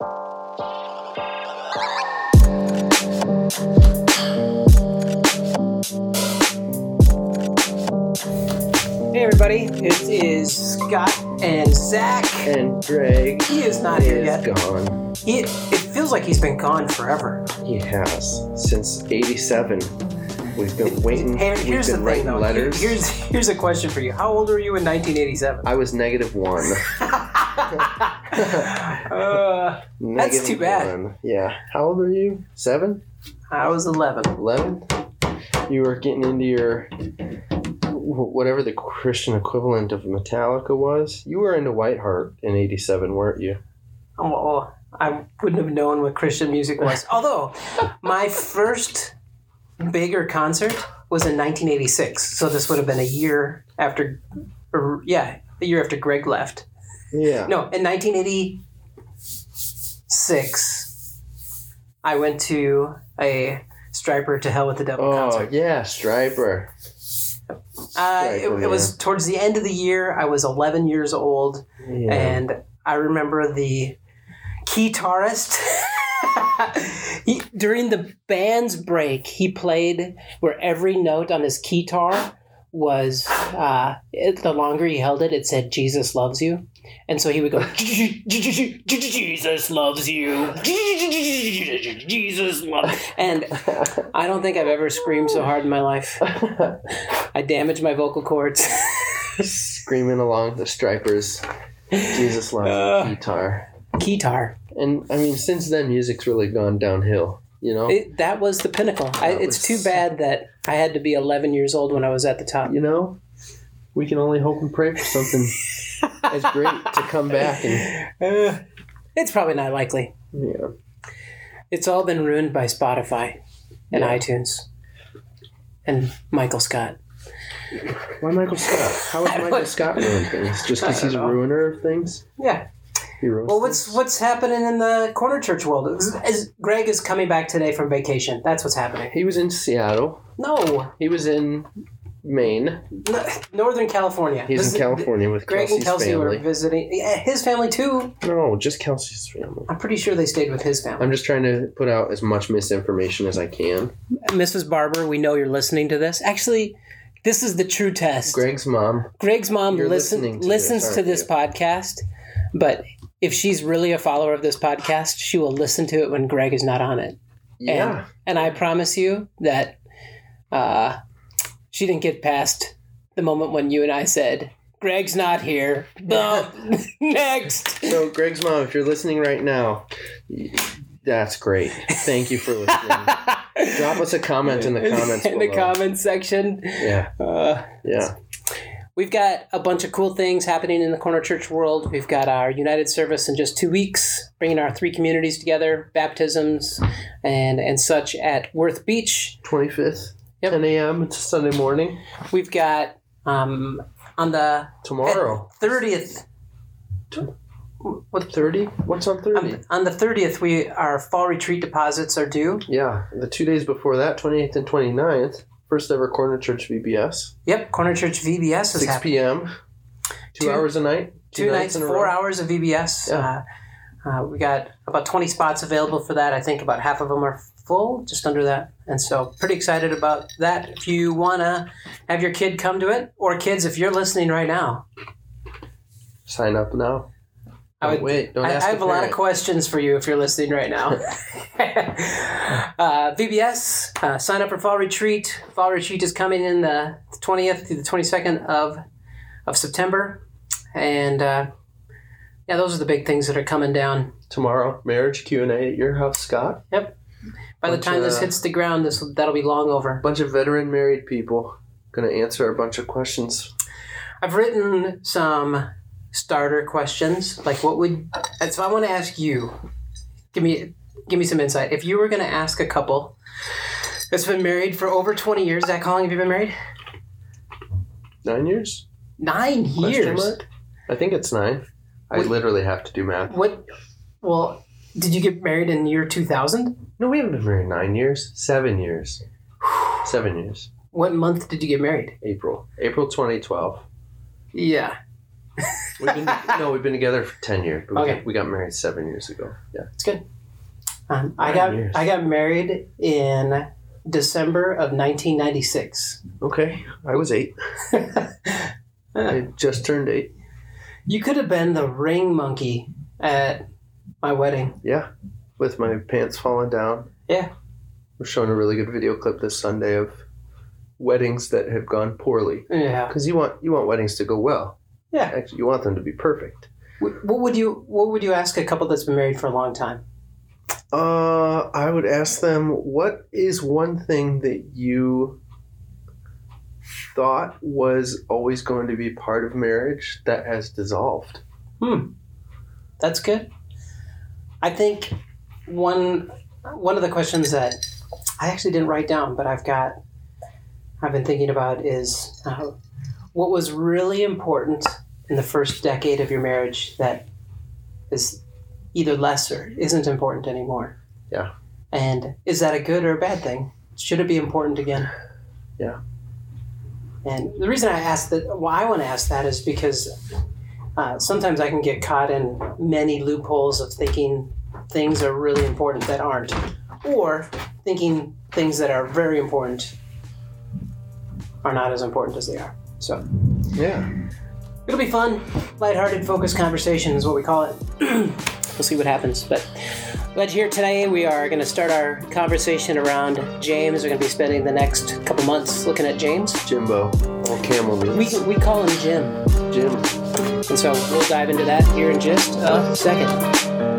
Hey everybody, it is Scott and Zach. And Greg He is not here is yet. gone. He, it feels like he's been gone forever. He has since '87. We've been waiting. We've here's the been thing writing though. letters. Here's here's a question for you. How old were you in 1987? I was negative one. uh, Negative too bad. One. Yeah. How old are you? Seven? I was 11. Eleven? You were getting into your whatever the Christian equivalent of Metallica was. You were into Whiteheart in '87, weren't you? Oh, I wouldn't have known what Christian music was. Although, my first bigger concert was in 1986. So this would have been a year after, or, yeah, a year after Greg left. Yeah. No, in 1986, I went to a Stryper to Hell with the Devil Oh concert. yeah, Stryper. Uh, it, it was towards the end of the year. I was 11 years old, Yeah. and I remember the guitarist. he, during the band's break, he played where every note on his guitar was uh, it, the longer he held it, it said "Jesus loves you," and so he would go "Jesus loves you," Jesus loves, and I don't think I've ever screamed so hard in my life. I damaged my vocal cords. Screaming along the Strypers. Jesus loves Uh. you, guitar. guitar. And I mean, since then, music's really gone downhill. You know, It, that was the pinnacle. I, it's was- too bad that I had to be 11 years old when I was at the top. you know, we can only hope and pray for something as great to come back. And Uh, it's probably not likely. yeah, It's all been ruined by Spotify and Yeah. iTunes and Michael Scott. why Michael Scott? How is Michael Scott ruined things? Just because he's a ruiner of things? Yeah. Well, what's what's happening in the corner church world? Is, Greg is coming back today from vacation. That's what's happening. He was in Seattle. No, He was in Maine. no Northern California. He's in California with Greg and Kelsey's Kelsey were family. visiting. Yeah, his family too. No, just Kelsey's family. I'm pretty sure they stayed with his family. I'm just trying to put out as much misinformation as I can. Mrs. Barber, we know you're listening to this. Actually, this is the true test. Greg's mom. Greg's mom listen, to listens this, to this you? podcast, but if she's really a follower of this podcast, she will listen to it when Greg is not on it. Yeah. And I promise you that uh, she didn't get past the moment when you and I said, Greg's not here. Bump. Next. So, Greg's mom, if you're listening right now, that's great. Thank you for listening. Drop us a comment in the comments. in the comments section. Yeah, Uh, yeah. We've got a bunch of cool things happening in the corner church world. We've got our United service in just two weeks, bringing our three communities together, baptisms and and such at Worth Beach. 25th, Yep. 10 a.m. It's Sunday morning. We've got um, on the Tomorrow. thirtieth. What 30? What's on 30? on, on the thirtieth? We our fall retreat deposits are due. yeah, the two days before that, 28th and 29th, first ever Corner Church VBS. Yep, Corner Church VBS is 6 happening. p.m. Two, Two- hours a night. Two nights, in a four hours of VBS. Yeah. Uh, uh, we got about 20 spots available for that. I think about half of them are full, just under that. And so, pretty excited about that. If you want to have your kid come to it, or kids, if you're listening right now, Sign up now. I Oh, would. wait, don't I, I have a lot of questions for you if you're listening right now. uh, VBS, uh, sign up for Fall Retreat. Fall Retreat is coming in the 20th through the 22nd of, of September. And uh, yeah, those are the big things that are coming down. Tomorrow, marriage Q&A at your house, Scott. Yep. By the time this hits the ground, this that'll be long over. A bunch of veteran married people going to answer a bunch of questions. I've written some starter questions, like what would. So I want to ask you. Give me give me some insight. If you were going to ask a couple that's been married for over twenty years, Zach, how long have you been married? Nine years? Nine years. I think it's nine. I Wait. literally have to do math. What? Well, did you get married in the year two thousand? No, we haven't been married nine years. Seven years. Seven years. What month did you get married? April. April 2012. Yeah. We've been no, we've been together for ten years. But we, Okay. got, we got married seven years ago. Yeah. It's good. Um, I got years. I got married in December of 1996. Okay. I was eight. I just turned eight. you could have been the ring monkey at my wedding. Yeah. With my pants falling down. Yeah. We're showing a really good video clip this Sunday of weddings that have gone poorly. Yeah. Because you want you want weddings to go well. Yeah. Actually, you want them to be perfect. Wh- What would you What would you ask a couple that's been married for a long time? Uh, I would ask them, what is one thing that you thought was always going to be part of marriage that has dissolved? Hmm, That's good. I think one one of the questions that I actually didn't write down, but I've got I've been thinking about is uh, what was really important in the first decade of your marriage that is either less or isn't important anymore. Yeah. And is that a good or a bad thing? Should it be important again? Yeah. And the reason I ask that, why I want to ask that is because uh, sometimes I can get caught in many loopholes of thinking things are really important that aren't, or thinking things that are very important are not as important as they are. So Yeah. It'll be fun, lighthearted, focused conversation is what we call it. we'll see what happens. But you're here today. We are going to start our conversation around James. We're going to be spending the next couple months looking at James. Jimbo, all camel We, we call him Jim. Jim. And so we'll dive into that here in just a second.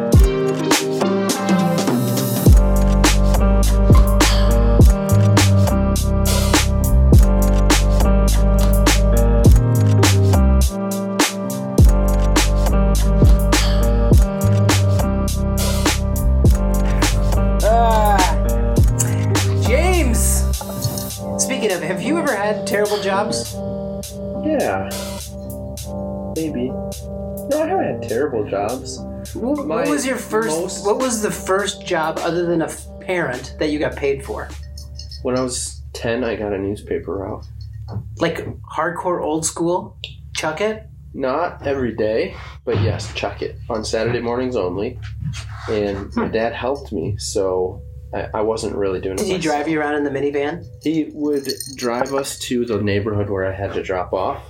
Terrible jobs. What, what was your first? most- What was the first job other than a f- parent that you got paid for? When I was 10, I got a newspaper route. Like hardcore old school? Chuck it? Not every day, but yes, chuck it. On Saturday mornings only. And my hmm. dad helped me, so I, I wasn't really doing it Did he myself. drive you around in the minivan? He would drive us to the neighborhood where I had to drop off,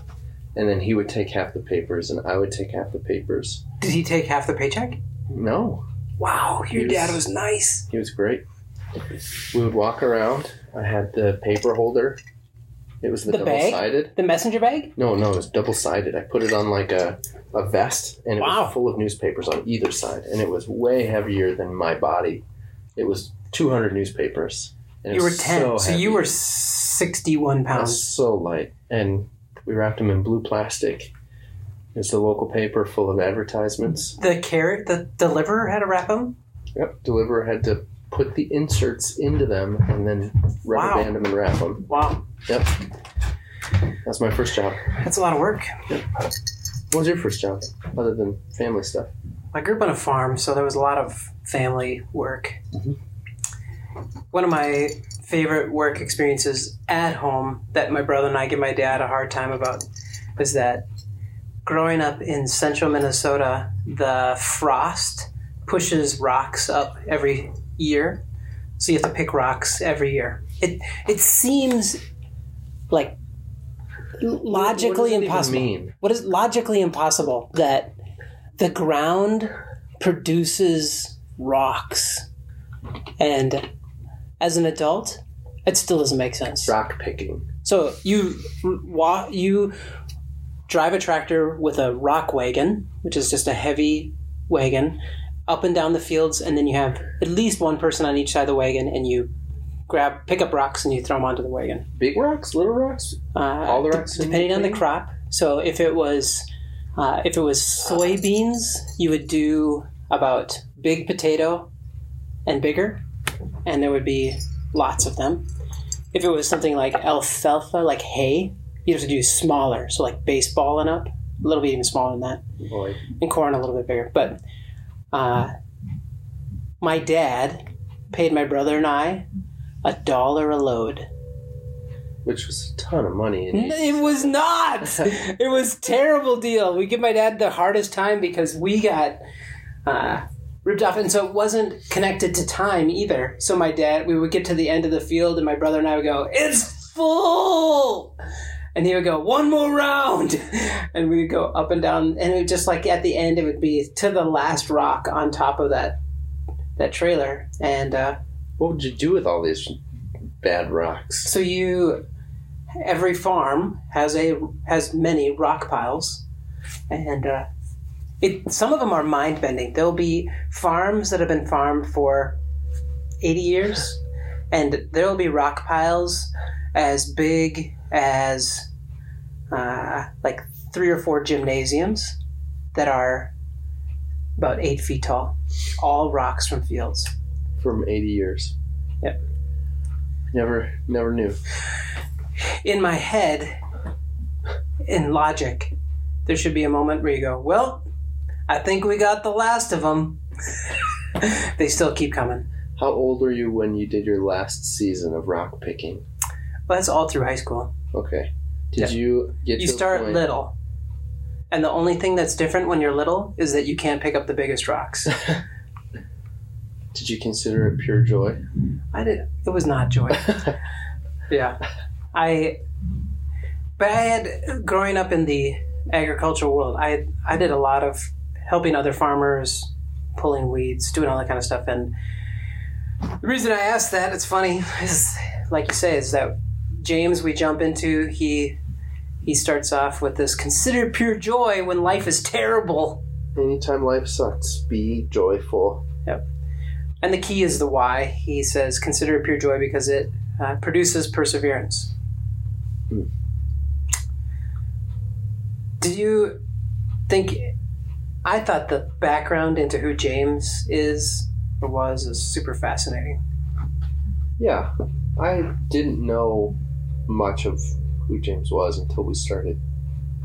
and then he would take half the papers, and I would take half the papers. Did he take half the paycheck? No, Wow, your was- dad was nice. he was great. We would walk around. I had the paper holder. It was the, The double sided. The messenger bag? No, no, it was double sided. I put it on like a, a vest, and it Wow. was full of newspapers on either side, and it was way heavier than my body. It was 200 newspapers. And You were 10, so, heavy. you were 61 It was pounds. so light, and we wrapped them in blue plastic. It's the local paper full of advertisements. The carrot, the deliverer had to wrap them? Yep. Deliverer had to put the inserts into them and then rubber Wow. band them and wrap them. Wow, Yep. That's my first job. that's a lot of work. What was your first job, other than family stuff? I grew up on a farm, so there was a lot of family work. Mhm. One of my favorite work experiences at home that my brother and I give my dad a hard time about is that growing up in central Minnesota, the frost pushes rocks up every year. So you have to pick rocks every year. It it seems like logically what does it even impossible mean? what is logically impossible that the ground produces rocks and as an adult it still doesn't make sense Rock picking. so you wa- you drive a tractor with a rock wagon which is just a heavy wagon up and down the fields and then you have at least one person on each side of the wagon and you grab pick up rocks and you throw them onto the wagon Big rocks, little rocks. uh, All the rocks in depending on the crop. So if it was uh, if it was soybeans, you would do about big potato and bigger, and there would be lots of them. If it was something like alfalfa, like hay, you'd have to do smaller, so like baseball and up, a little bit even smaller than that Boy, and corn a little bit bigger. But uh, my dad paid my brother and I a dollar a load. which was a ton of money. In It was not. it was terrible deal. We give my dad the hardest time because we got uh, ripped off, and so it wasn't connected to time either. So my dad, we would get to the end of the field, and my brother and I would go, "It's full," and he would go, "One more round," and we would go up and down, and it would just like at the end, it would be to the last rock on top of that that trailer, and. Uh, What would you do with all these bad rocks? So you, every farm has a has many rock piles, and uh, it some of them are mind bending. There'll be farms that have been farmed for eighty years, and there will be rock piles as big as uh, like three or four gymnasiums that are about eight feet tall, all rocks from fields. From 80 years. Yep. Never, never knew. in my head, in logic, there should be a moment where you go, Well, I think we got the last of them. they still keep coming. How old were you when you did your last season of rock picking? But it's all through high school. Okay. Did Yeah. you get You start point- little. And the only thing that's different when you're little is that you can't pick up the biggest rocks. Did you consider it pure joy? I did. It was not joy. Yeah. I but I had growing up in the agricultural world, I I did a lot of helping other farmers, pulling weeds, doing all that kind of stuff and the reason I asked that, it's funny, is like you say, is that James we jump into, he he starts off with this consider pure joy when life is terrible. Anytime life sucks, be joyful. Yep. And the key is the why. He says, consider pure joy because it uh, produces perseverance. Hmm. Did you think? I thought the background into who James is or was is super fascinating. Yeah, I didn't know much of who James was until we started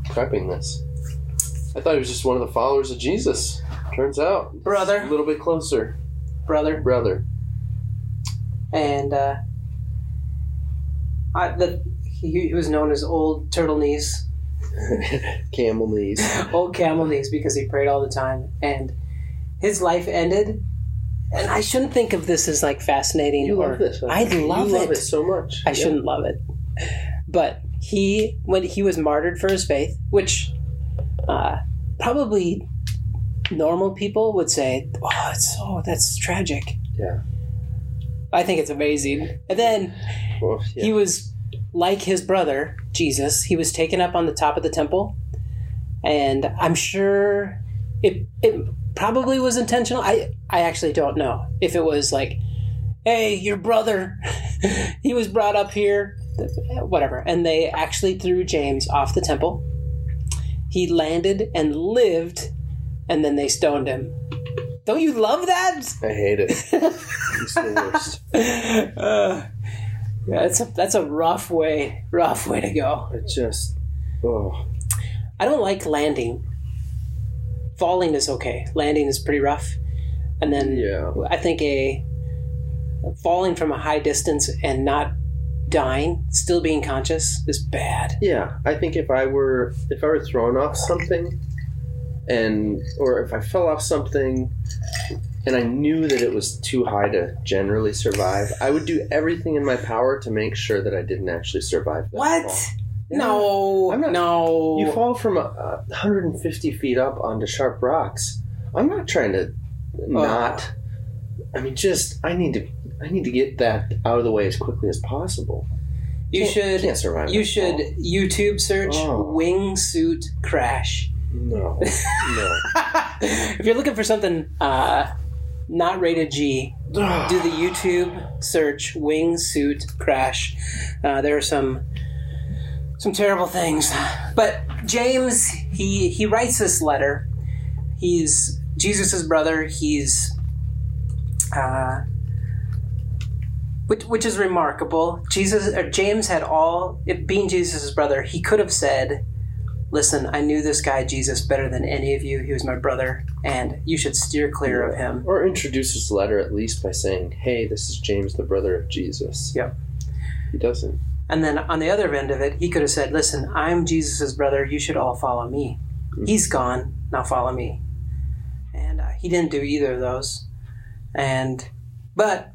prepping this. I thought he was just one of the followers of Jesus. Turns out, Brother. a little bit closer, Brother. brother. And uh, I, the, he, he was known as Old Turtle Knees. Camel knees. old camel knees because he prayed all the time and his life ended and i shouldn't think of this as like fascinating You or love this. i love you it, love it so much. i Yeah. shouldn't love it but he when he was martyred for his faith which uh, probably normal people would say oh it's oh that's tragic Yeah. i think it's amazing and then Well, yeah. he was like his brother jesus he was taken up on the top of the temple. And i'm sure it, it probably was intentional. I i actually don't know if it was like hey your brother he was brought up here whatever. And they actually threw james off the temple. He landed and lived and then they stoned him. Don't you love that? I hate it. It's the worst. uh, yeah, that's a that's a rough way, rough way to go. It just. Oh. I don't like landing. Falling is okay. Landing is pretty rough, and then Yeah. I think a falling from a high distance and not dying, still being conscious, is bad. Yeah, I think if I were if I were thrown off something, and or if I fell off something, and I knew that it was too high to generally survive, I would do everything in my power to make sure that I didn't actually survive. That What? fall. No, I'm not- no. You fall from a, a 150 feet up onto sharp rocks. I'm not trying to not. I mean, just I need to. I need to get that out of the way as quickly as possible. You Can't- should. Can't survive. You should fall. YouTube search Oh. wingsuit crash. No. No. if you're looking for something uh, not rated G, do the YouTube search wingsuit crash. Uh, there are some some terrible things, but James he he writes this letter. He's Jesus's brother. He's uh, which, which is remarkable. Jesus or James had all. It being Jesus's brother, he could have said, "Listen, I knew this guy Jesus better than any of you. He was my brother, and you should steer clear of him." Or introduce his letter at least by saying, "Hey, this is James, the brother of Jesus." Yep. He doesn't. And then on the other end of it, he could have said, Listen, I'm Jesus' brother. You should all follow me. He's gone. Now follow me. And uh, he didn't do either of those. And, but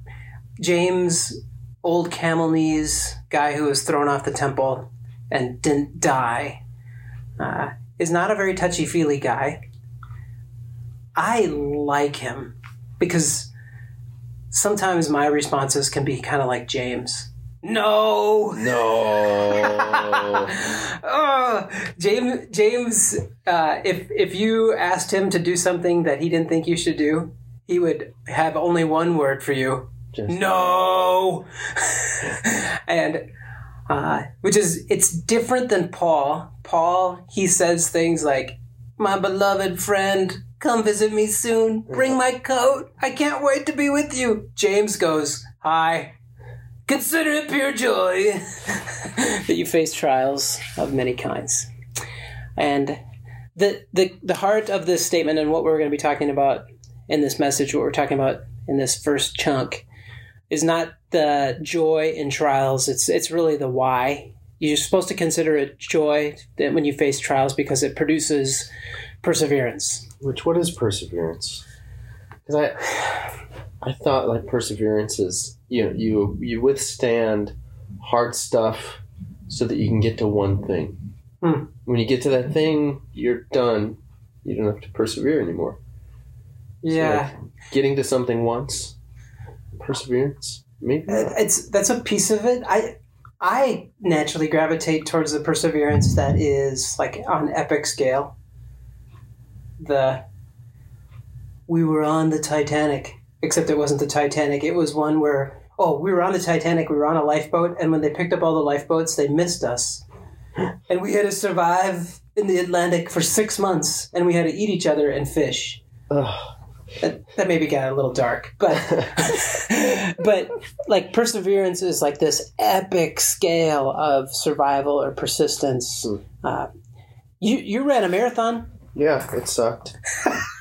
James, old camel knees guy who was thrown off the temple and didn't die, uh, is not a very touchy feely guy. I like him because sometimes my responses can be kind of like James. No. No. oh, James. James. Uh, if if you asked him to do something that he didn't think you should do, he would have only one word for you. Just- No. and uh, which is it's different than Paul. Paul he says things like, "My beloved friend, come visit me soon. Bring my coat. I can't wait to be with you." James goes, "Hi." Consider it pure joy that you face trials of many kinds. And the, the the heart of this statement and what we're going to be talking about in this message, what we're talking about in this first chunk, is not the joy in trials. It's it's really the why. You're supposed to consider it joy when you face trials because it produces perseverance. Which what is perseverance? Because I, I thought like perseverance is you know you you withstand hard stuff so that you can get to one thing. Hmm. When you get to that thing, you're done. You don't have to persevere anymore. Yeah, Getting to something once, perseverance. Maybe. Uh, it's that's a piece of it. I I naturally gravitate towards the perseverance that is like on epic scale. The we were on the Titanic, except it wasn't the Titanic. It was one where oh, we were on the Titanic, we were on a lifeboat, and when they picked up all the lifeboats, they missed us. And we had to survive in the Atlantic for six months, and we had to eat each other and fish. Ugh. That, that maybe got a little dark, but but like perseverance is like this epic scale of survival or persistence. Hmm. Uh, you you ran a marathon. yeah, it sucked.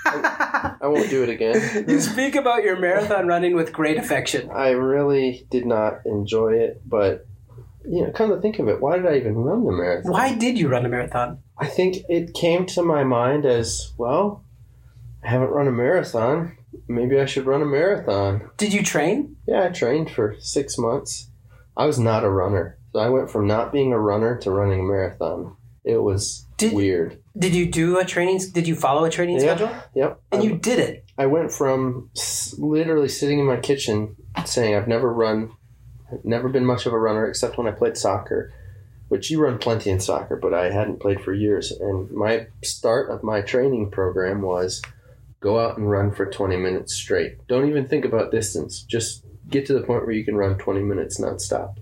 I won't do it again. You speak about your marathon running with great affection. I really did not enjoy it, but you know, come to think of it, why did I even run the marathon? Why did you run a marathon? I think it came to my mind as well. I haven't run a marathon. Maybe I should run a marathon. Did you train? Yeah, I trained for six months. I was not a runner, so I went from not being a runner to running a marathon. It was Did- weird. Did you do a training? Did you follow a training Yeah. schedule? Yep. And I- you um, did it. I went from literally sitting in my kitchen saying I've never run, never been much of a runner except when I played soccer, which you run plenty in soccer, but I hadn't played for years. And my start of my training program was go out and run for 20 minutes straight. Don't even think about distance. Just get to the point where you can run 20 minutes nonstop.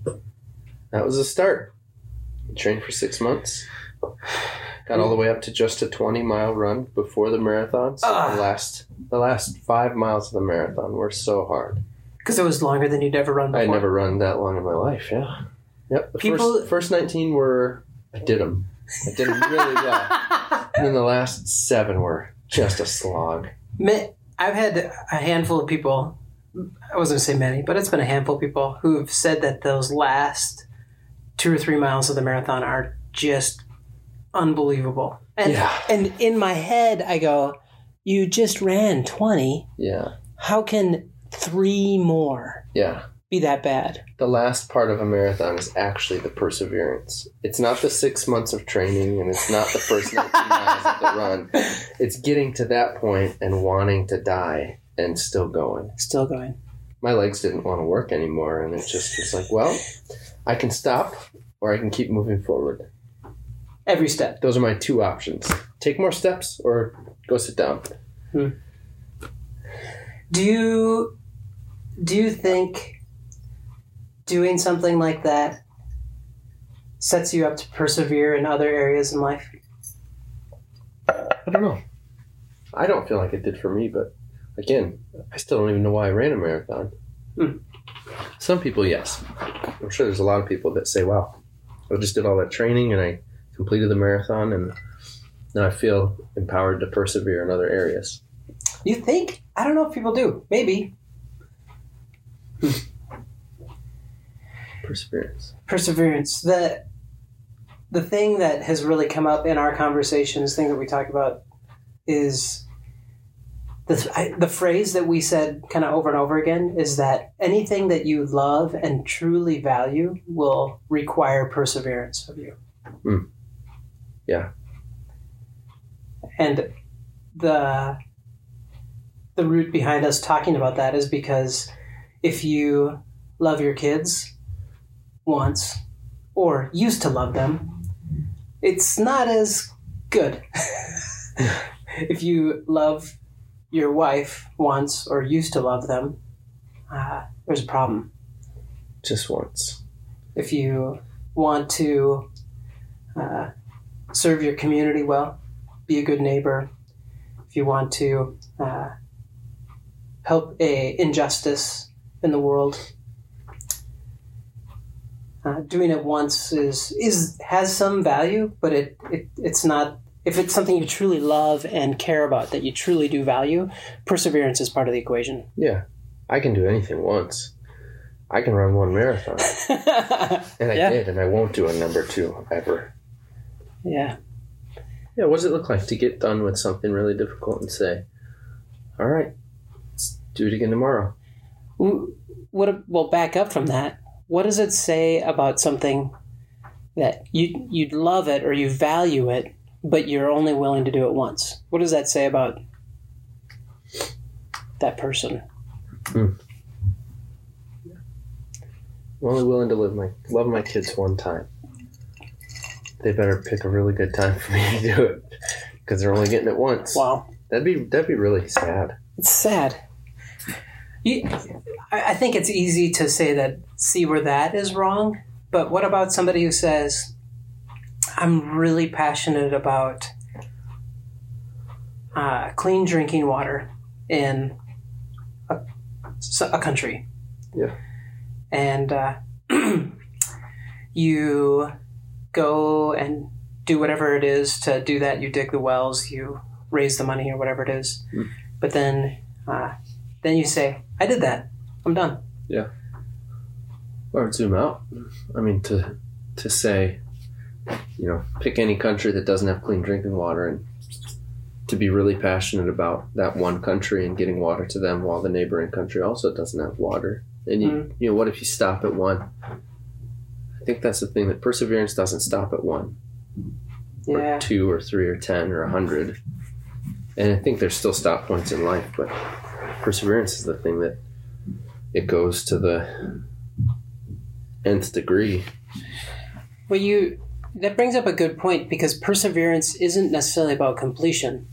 That was a start. Trained for six months. Got all the way up to just a 20 mile run before the marathons. Ah. The last the last five miles of the marathon were so hard. Because it was longer than you'd ever run before. I never run that long in my life. Yeah. Yep. The People- first, first 19 were I did them. I did them really well. And then the last seven were just a slog. I've had a handful of people, I wasn't going to say many, but it's been a handful of people who have said that those last two or three miles of the marathon are just unbelievable. And, Yeah. and in my head, I go, you just ran 20. Yeah. How can three more Yeah. Be that bad? The last part of a marathon is actually the perseverance. It's not the six months of training and it's not the first 19 miles of the run. It's getting to that point and wanting to die and still going. Still going. my legs didn't want to work anymore and it just was like well i can stop or i can keep moving forward Every step. those are my two options take more steps or go sit down Hmm. Do you do you think doing something like that sets you up to persevere in other areas in life? i don't know i don't feel like it did for me but again i still don't even know why i ran a marathon Hmm. some people yes i'm sure there's a lot of people that say wow i just did all that training and i completed the marathon and now i feel empowered to persevere in other areas You think? I don't know if people do. Maybe. Perseverance. perseverance the the thing that has really come up in our conversations thing that we talk about is the, I, the phrase that we said kind of over and over again is that anything that you love and truly value will require perseverance of you Mm. Yeah. and the the root behind us talking about that is because if you love your kids once or used to love them it's not as good if you love your wife once or used to love them uh, there's a problem Just once. if you want to uh, serve your community well, be a good neighbor, if you want to uh, help a injustice in the world, uh, doing it once is is has some value, but it, it it's not. If it's something you truly love and care about, that you truly do value, perseverance is part of the equation. Yeah. I can do anything once. I can run one marathon. And I Yeah. did, and I won't do a number two ever. yeah. Yeah, what does it look like to get done with something really difficult and say, all right, let's do it again tomorrow? W- What? Well, back up from that. What does it say about something that you you'd love it or you value it, but you're only willing to do it once? What does that say about that person? Hmm. I'm only willing to live my love my kids one time. They better pick a really good time for me to do it because they're only getting it once. Wow, That'd be that'd be really sad. it's sad. You, I I think it's easy to say that see where that is wrong, but what about somebody who says, "I'm really passionate about uh, clean drinking water in a, a country," Yeah. and uh, you go and do whatever it is to do that. You dig the wells, you raise the money, or whatever it is. Mm. But then, uh, then you say, "I did that. I'm done." Yeah. Or zoom out. I mean, to to say, you know, pick any country that doesn't have clean drinking water and to be really passionate about that one country and getting water to them while the neighboring country also doesn't have water. And you, Mm. you know, what if you stop at one? I think that's the thing that perseverance doesn't stop at one. Yeah. or two or three or ten or a hundred. And I think there's still stop points in life, but perseverance is the thing that it goes to the nth degree. Well, you that brings up a good point because perseverance isn't necessarily about completion.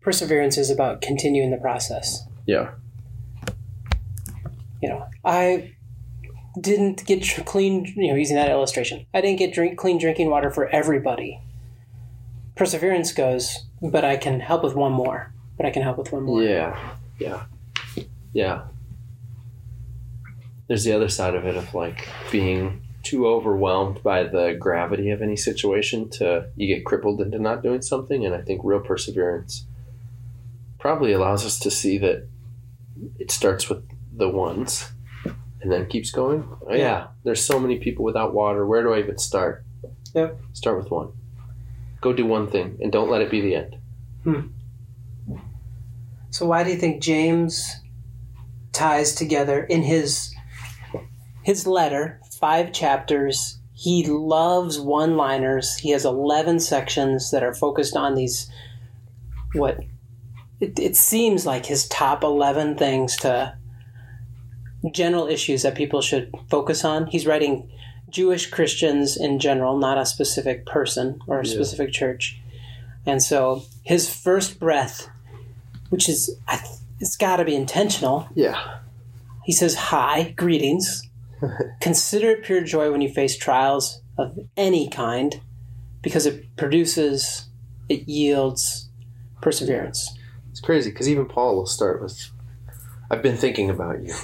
Perseverance is about continuing the process. Yeah. You know, I didn't get clean. You know, using that illustration, I didn't get drink clean drinking water for everybody. Perseverance goes, but I can help with one more. But I can help with one more. Yeah. Yeah. Yeah. There's the other side of it of like being too overwhelmed by the gravity of any situation to you get crippled into not doing something and I think real perseverance probably allows us to see that it starts with the ones and then keeps going. Oh, yeah. There's so many people without water. Where do I even start? Yep. Start with one. Go do one thing and don't let it be the end. Hmm. So why do you think James ties together in his his letter, five chapters, he loves one-liners. He has 11 sections that are focused on these what it, it seems like his top 11 things to general issues that people should focus on. He's writing Jewish Christians in general, not a specific person or a Yeah. specific church. And so his first breath which is I th- it's got to be intentional. Yeah. He says, "Hi, greetings. Consider it pure joy when you face trials of any kind, because it produces, it yields perseverance." It's crazy because even Paul will start with, "I've been thinking about you.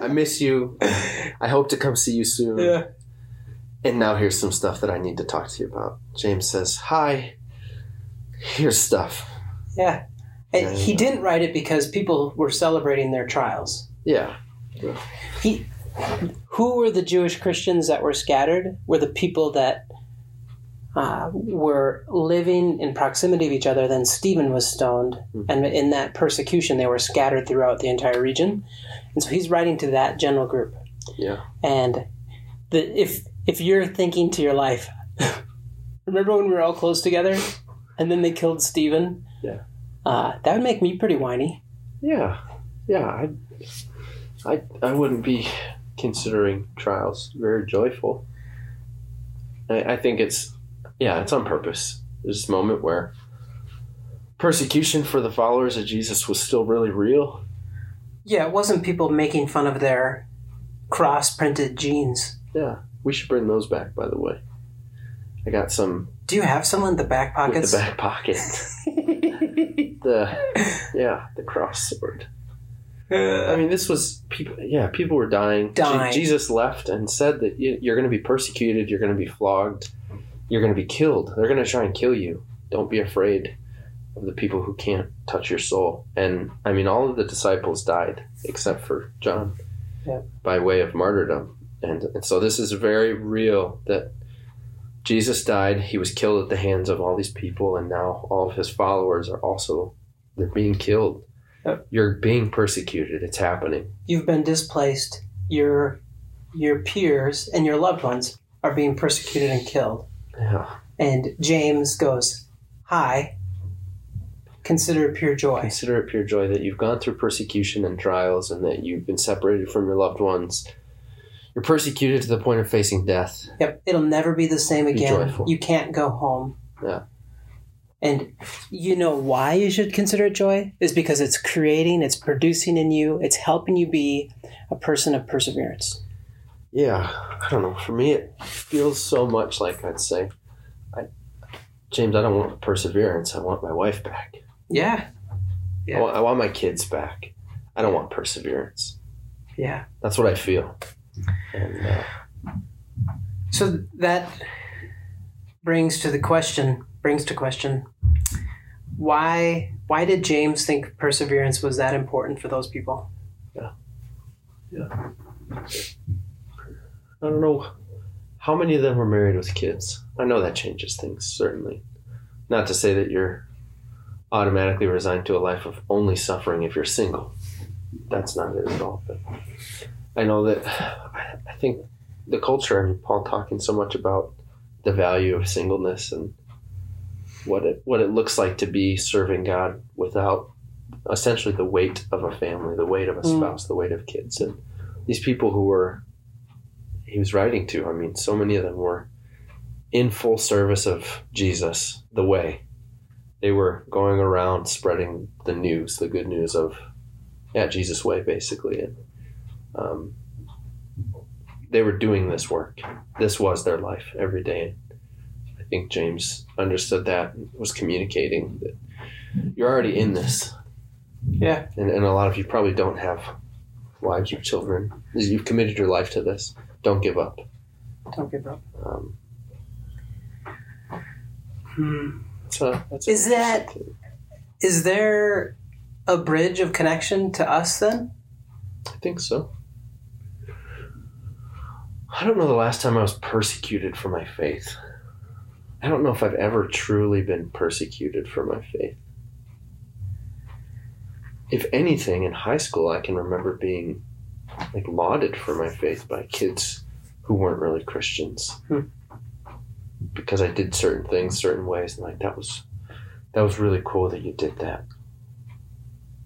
I miss you. I hope to come see you soon. Yeah. And now here's some stuff that I need to talk to you about." James says, "Hi. Here's stuff. yeah. And he yeah. didn't write it because people were celebrating their trials. Yeah. He who were the Jewish Christians that were scattered? Were the people that uh, were living in proximity of each other. Then Stephen was stoned, Mhm. and in that persecution, they were scattered throughout the entire region. And so he's writing to that general group. Yeah. And the, if if you're thinking to your life, remember when we were all close together, and then they killed Stephen? Yeah. Uh, that would make me pretty whiny. Yeah, yeah. I, I, I wouldn't be considering trials very joyful. I, I think it's, yeah, it's on purpose. There's this moment where persecution for the followers of Jesus was still really real. Yeah, it wasn't people making fun of their cross-printed jeans. Yeah, we should bring those back. By the way, I got some Do you have some in the back pockets? the back pocket. the yeah, the cross sword. Uh, I mean, this was people. Yeah, people were dying. Je- Dying. Jesus left and said that you- you're going to be persecuted. You're going to be flogged. You're going to be killed. They're going to try and kill you. Don't be afraid of the people who can't touch your soul. And I mean, all of the disciples died except for John, Yeah. by way of martyrdom. And, and so this is very real that Jesus died. He was killed at the hands of all these people, and now all of his followers are also they're being killed. Yep. You're being persecuted. It's happening. You've been displaced. Your your peers and your loved ones are being persecuted and killed. Yeah. And James goes, "Hi. Consider it pure joy." Consider it pure joy that you've gone through persecution and trials, and that you've been separated from your loved ones. You're persecuted to the point of facing death. Yep, it'll never be the same again. You can't go home. Yeah. And you know why you should consider it joy? Is because it's creating, it's producing in you, it's helping you be a person of perseverance. Yeah, I don't know. For me, it feels so much like I'd say, I, James, I don't want perseverance. I want my wife back. Yeah. I, want, I want my kids back. I don't want perseverance. Yeah. That's what I feel. And uh, So that brings to the question, brings to question, why why did James think perseverance was that important for those people? Yeah, yeah. I don't know how many of them were married with kids. I know that changes things, certainly. Not to say that you're automatically resigned to a life of only suffering if you're single. That's not it at all. But I know that I think the culture, I mean, Paul talking so much about the value of singleness and what it what it looks like to be serving God without essentially the weight of a family, the weight of a Mm. spouse, the weight of kids, and these people who were he was writing to. I mean, so many of them were in full service of Jesus, the way. They were going around spreading the news, the good news of, yeah, Jesus' way, basically. And um, they were doing this work. This was their life every day. I think James understood that and was communicating that you're already in this. Yeah. And, and a lot of you probably don't have wives or children. You've committed your life to this. Don't give up. Don't give up. Um, Hmm. so that's Is that- Is there a bridge of connection to us then? I think so. I don't know the last time I was persecuted for my faith. I don't know if I've ever truly been persecuted for my faith. If anything, in high school, I can remember being like lauded for my faith by kids who weren't really Christians Hmm. because I did certain things certain ways, and like that was that was really cool that you did that.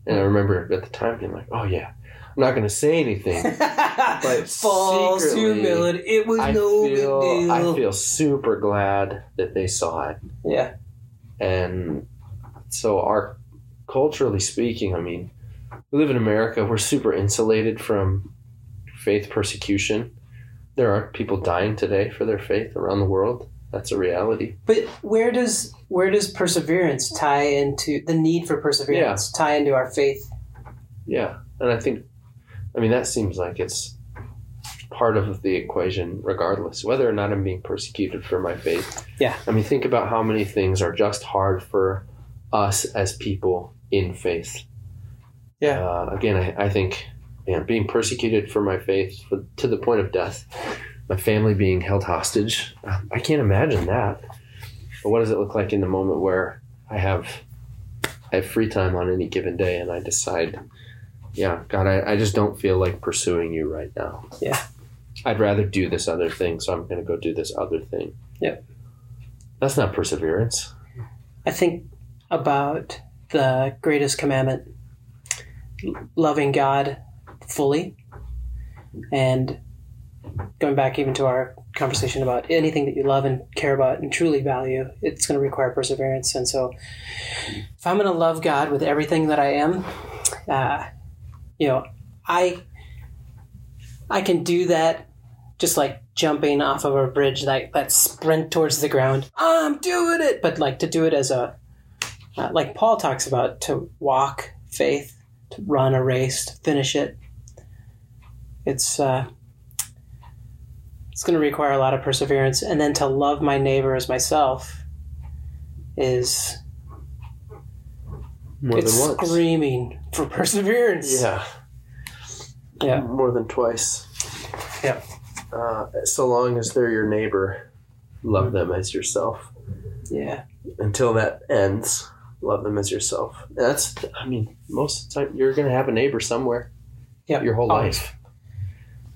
And I remember at the time being like, "Oh yeah, I'm not going to say anything." False secretly, humility. It was I no feel big deal. I feel super glad that they saw it, yeah. and so our culturally speaking, I mean, we live in America. We're super insulated from faith persecution. There are people dying today for their faith around the world. That's a reality. But where does where does perseverance tie into the need for perseverance tie into our faith? Yeah, and I think, I mean, that seems like it's part of the equation, regardless whether or not I'm being persecuted for my faith. Yeah. I mean, think about how many things are just hard for us as people in faith. Yeah. Uh, again, I, I think man, being persecuted for my faith for, to the point of death, my family being held hostage. I can't imagine that. But what does it look like in the moment where I have I have free time on any given day and I decide, yeah, God, I, I just don't feel like pursuing you right now. Yeah. I'd rather do this other thing, so I'm going to go do this other thing. Yep. That's not perseverance. I think about the greatest commandment loving God fully and going back even to our conversation about anything that you love and care about and truly value, it's going to require perseverance. And so, if I'm going to love God with everything that I am, uh, you know, I I can do that just like jumping off of a bridge, like that sprint towards the ground. I'm doing it, but like to do it as a uh, like Paul talks about to walk faith, to run a race, to finish it. It's uh, it's going to require a lot of perseverance, and then to love my neighbor as myself is More it's than once. screaming for perseverance. Yeah. Yeah. More than twice. Yeah. Uh, so long as they're your neighbor, love them as yourself. Yeah. Until that ends, love them as yourself. That's, I mean, most of the time you're going to have a neighbor somewhere. Yeah. Your whole Always. life.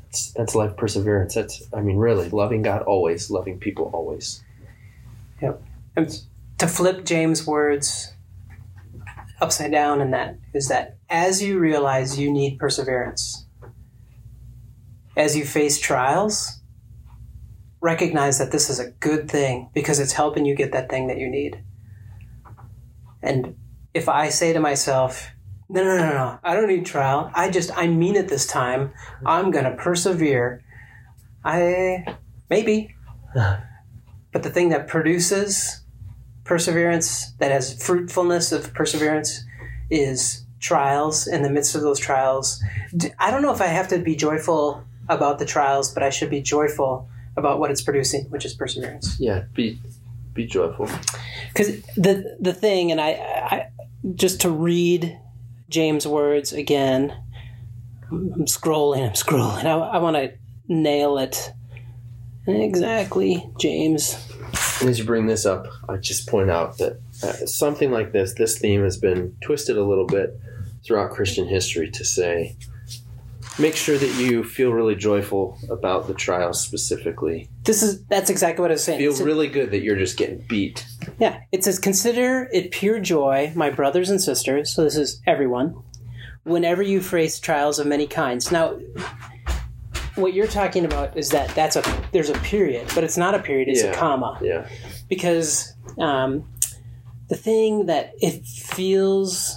That's, that's life perseverance. That's, I mean, really, loving God always, loving people always. Yep. And to flip James' words upside down in that is that as you realize you need perseverance, as you face trials, recognize that this is a good thing because it's helping you get that thing that you need. And if I say to myself, no, no, no, no, I don't need trial. I just, I mean it this time. I'm going to persevere. I, maybe. But the thing that produces perseverance, that has fruitfulness of perseverance, is trials. In the midst of those trials, I don't know if I have to be joyful about the trials, but I should be joyful about what it's producing, which is perseverance. Yeah, be, be joyful. Because the the thing, and I, I just to read James' words again. I'm scrolling. I'm scrolling. I, I want to nail it. Exactly, James. As you bring this up, I just point out that uh, something like this, this theme has been twisted a little bit throughout Christian history to say, make sure that you feel really joyful about the trials specifically. This is that's exactly what I was saying. Feel really good that you're just getting beat. Yeah, it says, Consider it pure joy, my brothers and sisters. So this is everyone. Whenever you face trials of many kinds. Now, what you're talking about is that that's a there's a period, but it's not a period; it's a comma Yeah. because um, the thing that it feels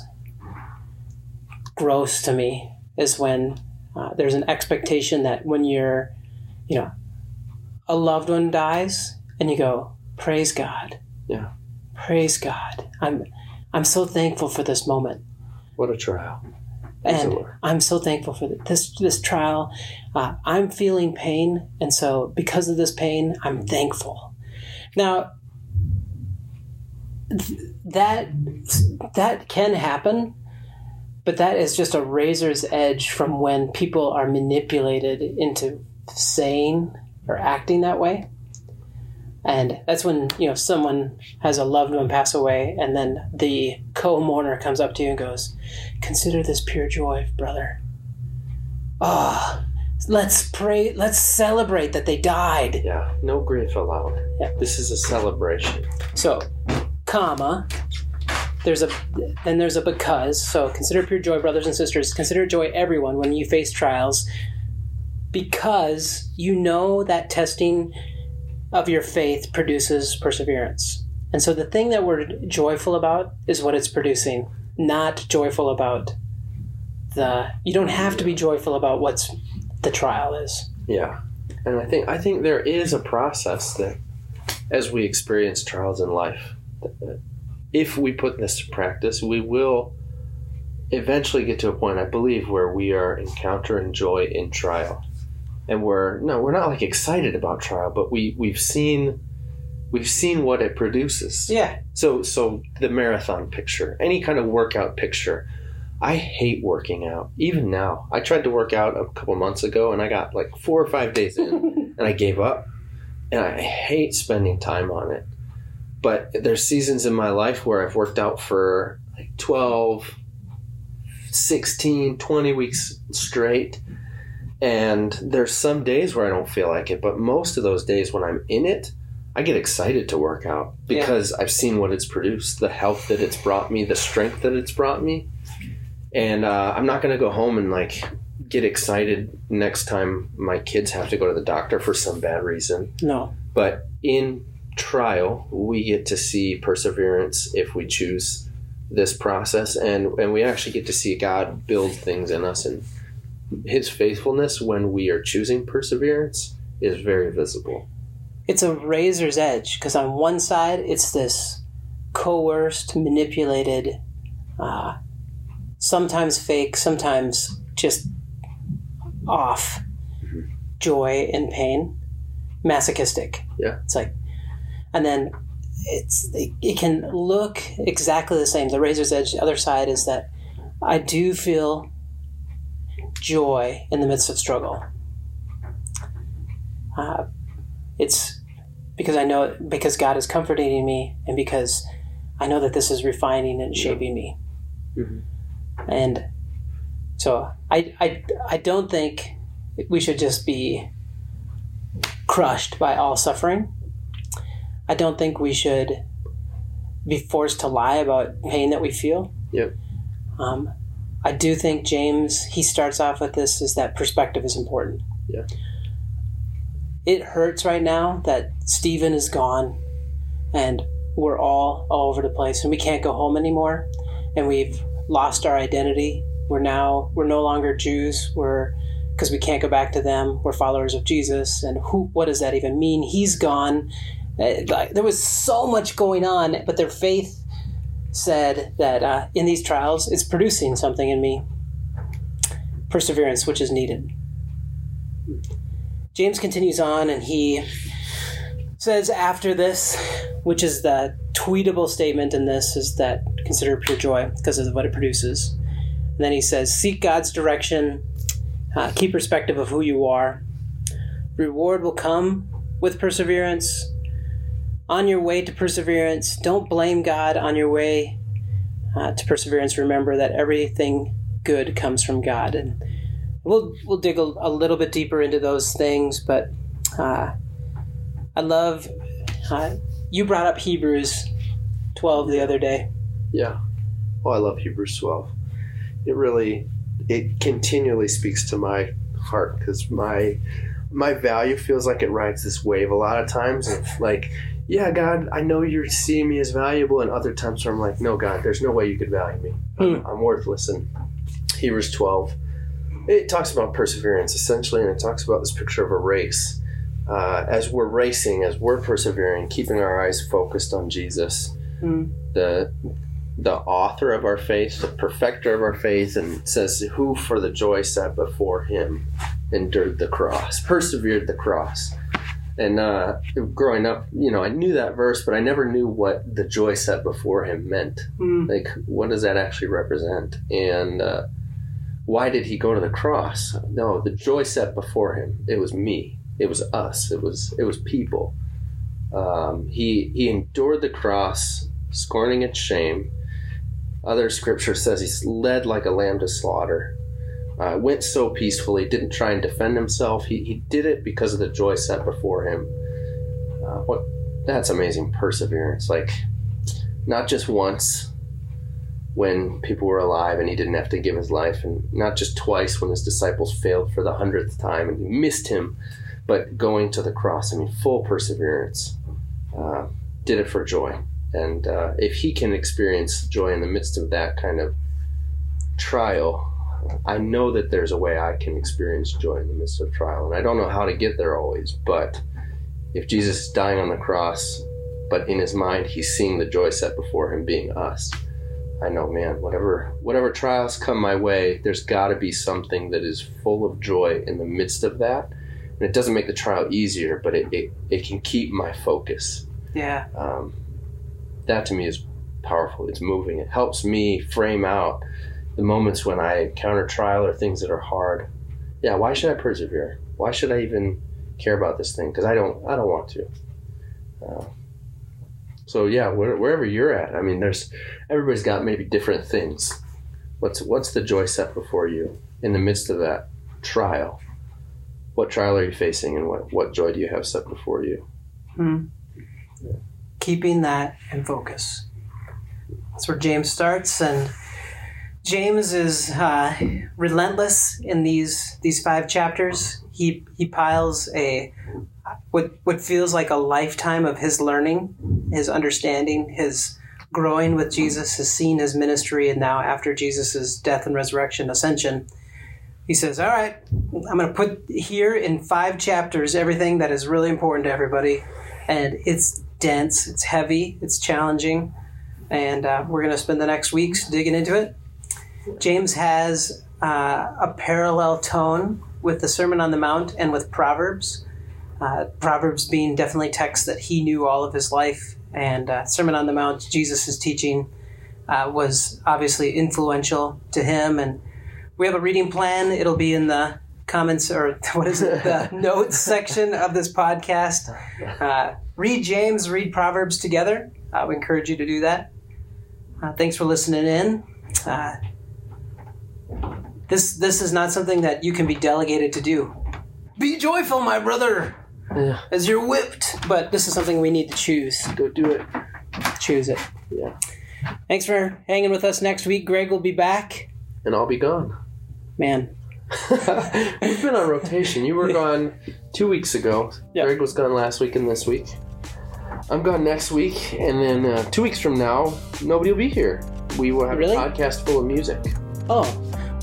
gross to me is when uh, there's an expectation that when you're, you know, a loved one dies and you go, praise God. Yeah. Praise God. I'm, I'm so thankful for this moment. What a trial. And. I'm so thankful for this this trial. Uh, I'm feeling pain, and so because of this pain, I'm thankful. Now, th- that that can happen, but that is just a razor's edge from when people are manipulated into saying or acting that way. And that's when you know someone has a loved one pass away, and then the co-mourner comes up to you and goes, Consider this pure joy, brother. Ah, let's pray, let's celebrate that they died. Yeah. No grief allowed. Yeah. This is a celebration. So, comma, there's a then there's a because. So consider pure joy, brothers and sisters. Consider joy, everyone, when you face trials, because you know that testing of your faith produces perseverance. And so the thing that we're joyful about is what it's producing, not joyful about the. You don't have to be joyful about what's the trial is. Yeah. And I think I think there is a process that as we experience trials in life, if we put this to practice, we will eventually get to a point, I believe, where we are encountering joy in trial. And we're no, we're not like excited about trial, but we, we've seen we've seen what it produces. Yeah. So so the marathon picture, any kind of workout picture. I hate working out. Even now, I tried to work out a couple months ago, and I got like four or five days in, and I gave up. And I hate spending time on it. But there's seasons in my life where I've worked out for like 12, 16, 20 weeks straight. And there's some days where I don't feel like it, but most of those days when I'm in it, I get excited to work out because I've seen what it's produced, the health that it's brought me, the strength that it's brought me. And uh, I'm not going to go home and like get excited next time my kids have to go to the doctor for some bad reason. No. But in trial, we get to see perseverance if we choose this process, and, and we actually get to see God build things in us. And His faithfulness when we are choosing perseverance is very visible. It's a razor's edge because on one side, it's this coerced, manipulated, uh, sometimes fake, sometimes just off joy and pain, masochistic. Yeah. It's like, and then it's it, it can look exactly the same. The razor's edge, the other side is that I do feel joy in the midst of struggle. Uh, it's because I know because God is comforting me, and because I know that this is refining and shaping me. Mhm. And so I, I I don't think we should just be crushed by all suffering. I don't think we should be forced to lie about pain that we feel. Yep. Um, I do think James he starts off with this is that perspective is important. Yeah. It hurts right now that Stephen is gone, and we're all all over the place, and we can't go home anymore, and we've lost our identity. We're now we're no longer Jews. We're because we can't go back to them. We're followers of Jesus, and who? What does that even mean? He's gone. Eh, like, there was so much going on, but their faith said that uh, in these trials, it's producing something in me. Perseverance, which is needed. James continues on, and he says after this, which is the tweetable statement in this, is that consider pure joy because of what it produces. And then he says, seek God's direction, uh, keep perspective of who you are. Reward will come with perseverance. On your way to perseverance, don't blame God on your way uh, to perseverance. Remember that everything good comes from God. And we'll, we'll dig a, a little bit deeper into those things, but uh, I love, uh, you brought up Hebrews 12 the other day. Yeah. Oh, I love Hebrews 12. It really, it continually speaks to my heart because my my value feels like it rides this wave a lot of times of like, yeah, God, I know you're seeing me as valuable, and other times where I'm like, no, God, there's no way you could value me. I'm, Hmm. I'm worthless. And Hebrews 12, it talks about perseverance essentially, and it talks about this picture of a race. Uh, as we're racing, as we're persevering, keeping our eyes focused on Jesus, Hmm. the the author of our faith, the perfecter of our faith, and says who for the joy set before him endured the cross, persevered the cross. And uh, growing up, you know, I knew that verse, but I never knew what the joy set before him meant. Hmm. Like, what does that actually represent? And uh, why did he go to the cross? No, the joy set before him. It was me. It was us. It was it was people. Um, he he endured the cross, scorning its shame. Other scripture says he's led like a lamb to slaughter. Uh, went so peacefully, didn't try and defend himself. He, he did it because of the joy set before him. Uh, what that's amazing perseverance. Like not just once when people were alive and he didn't have to give his life, and not just twice when his disciples failed for the hundredth time and he missed him, but going to the cross. I mean, full perseverance. Uh, did it for joy. And uh, if he can experience joy in the midst of that kind of trial, I know that there's a way I can experience joy in the midst of trial. And I don't know how to get there always, but if Jesus is dying on the cross, but in his mind he's seeing the joy set before him being us, I know, man, whatever whatever trials come my way, there's got to be something that is full of joy in the midst of that. And it doesn't make the trial easier, but it, it, it can keep my focus Yeah. um, that to me is powerful. It's moving. It helps me frame out the moments when I encounter trial or things that are hard, yeah, why should I persevere? Why should I even care about this thing? Because I don't, I don't want to. Uh, so yeah, where, wherever you're at, I mean, there's everybody's got maybe different things. What's what's the joy set before you in the midst of that trial? What trial are you facing, and what what joy do you have set before you? Hmm. Keeping that in focus. That's where James starts, and James is uh, relentless in these these five chapters. He he piles a what what feels like a lifetime of his learning, his understanding, his growing with Jesus, has seen his ministry, and now after Jesus' death and resurrection, ascension, he says, "All right, I'm going to put here in five chapters everything that is really important to everybody, and it's dense, it's heavy, it's challenging." and uh, we're going to spend the next weeks digging into it. James has uh, a parallel tone with the Sermon on the Mount and with Proverbs. Uh, Proverbs being definitely texts that he knew all of his life, and uh, Sermon on the Mount, Jesus' teaching, uh, was obviously influential to him. And we have a reading plan. It'll be in the comments or what is it, the notes section of this podcast. Uh, read James, read Proverbs together. we encourage you to do that. Uh, thanks for listening in. This this is not something that you can be delegated to do. Be joyful, my brother, Yeah, as you're whipped. But this is something we need to choose. go do it. Choose it. Yeah, Thanks for hanging with us next week. Greg will be back. and I'll be gone. Man, We've been on rotation. You were gone two weeks ago. Yeah. Greg was gone last week and this week. I'm gone next week, and then uh, two weeks from now, nobody will be here. We will have Really? a podcast full of music. oh,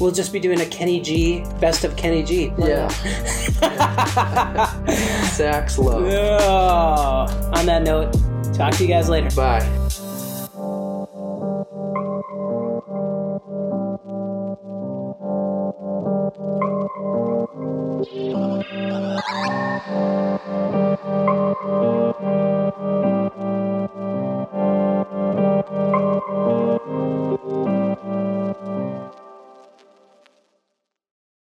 we'll just be doing a Kenny G best of Kenny G. Yeah. Sax love. Oh, on that note, talk to you guys later. Bye.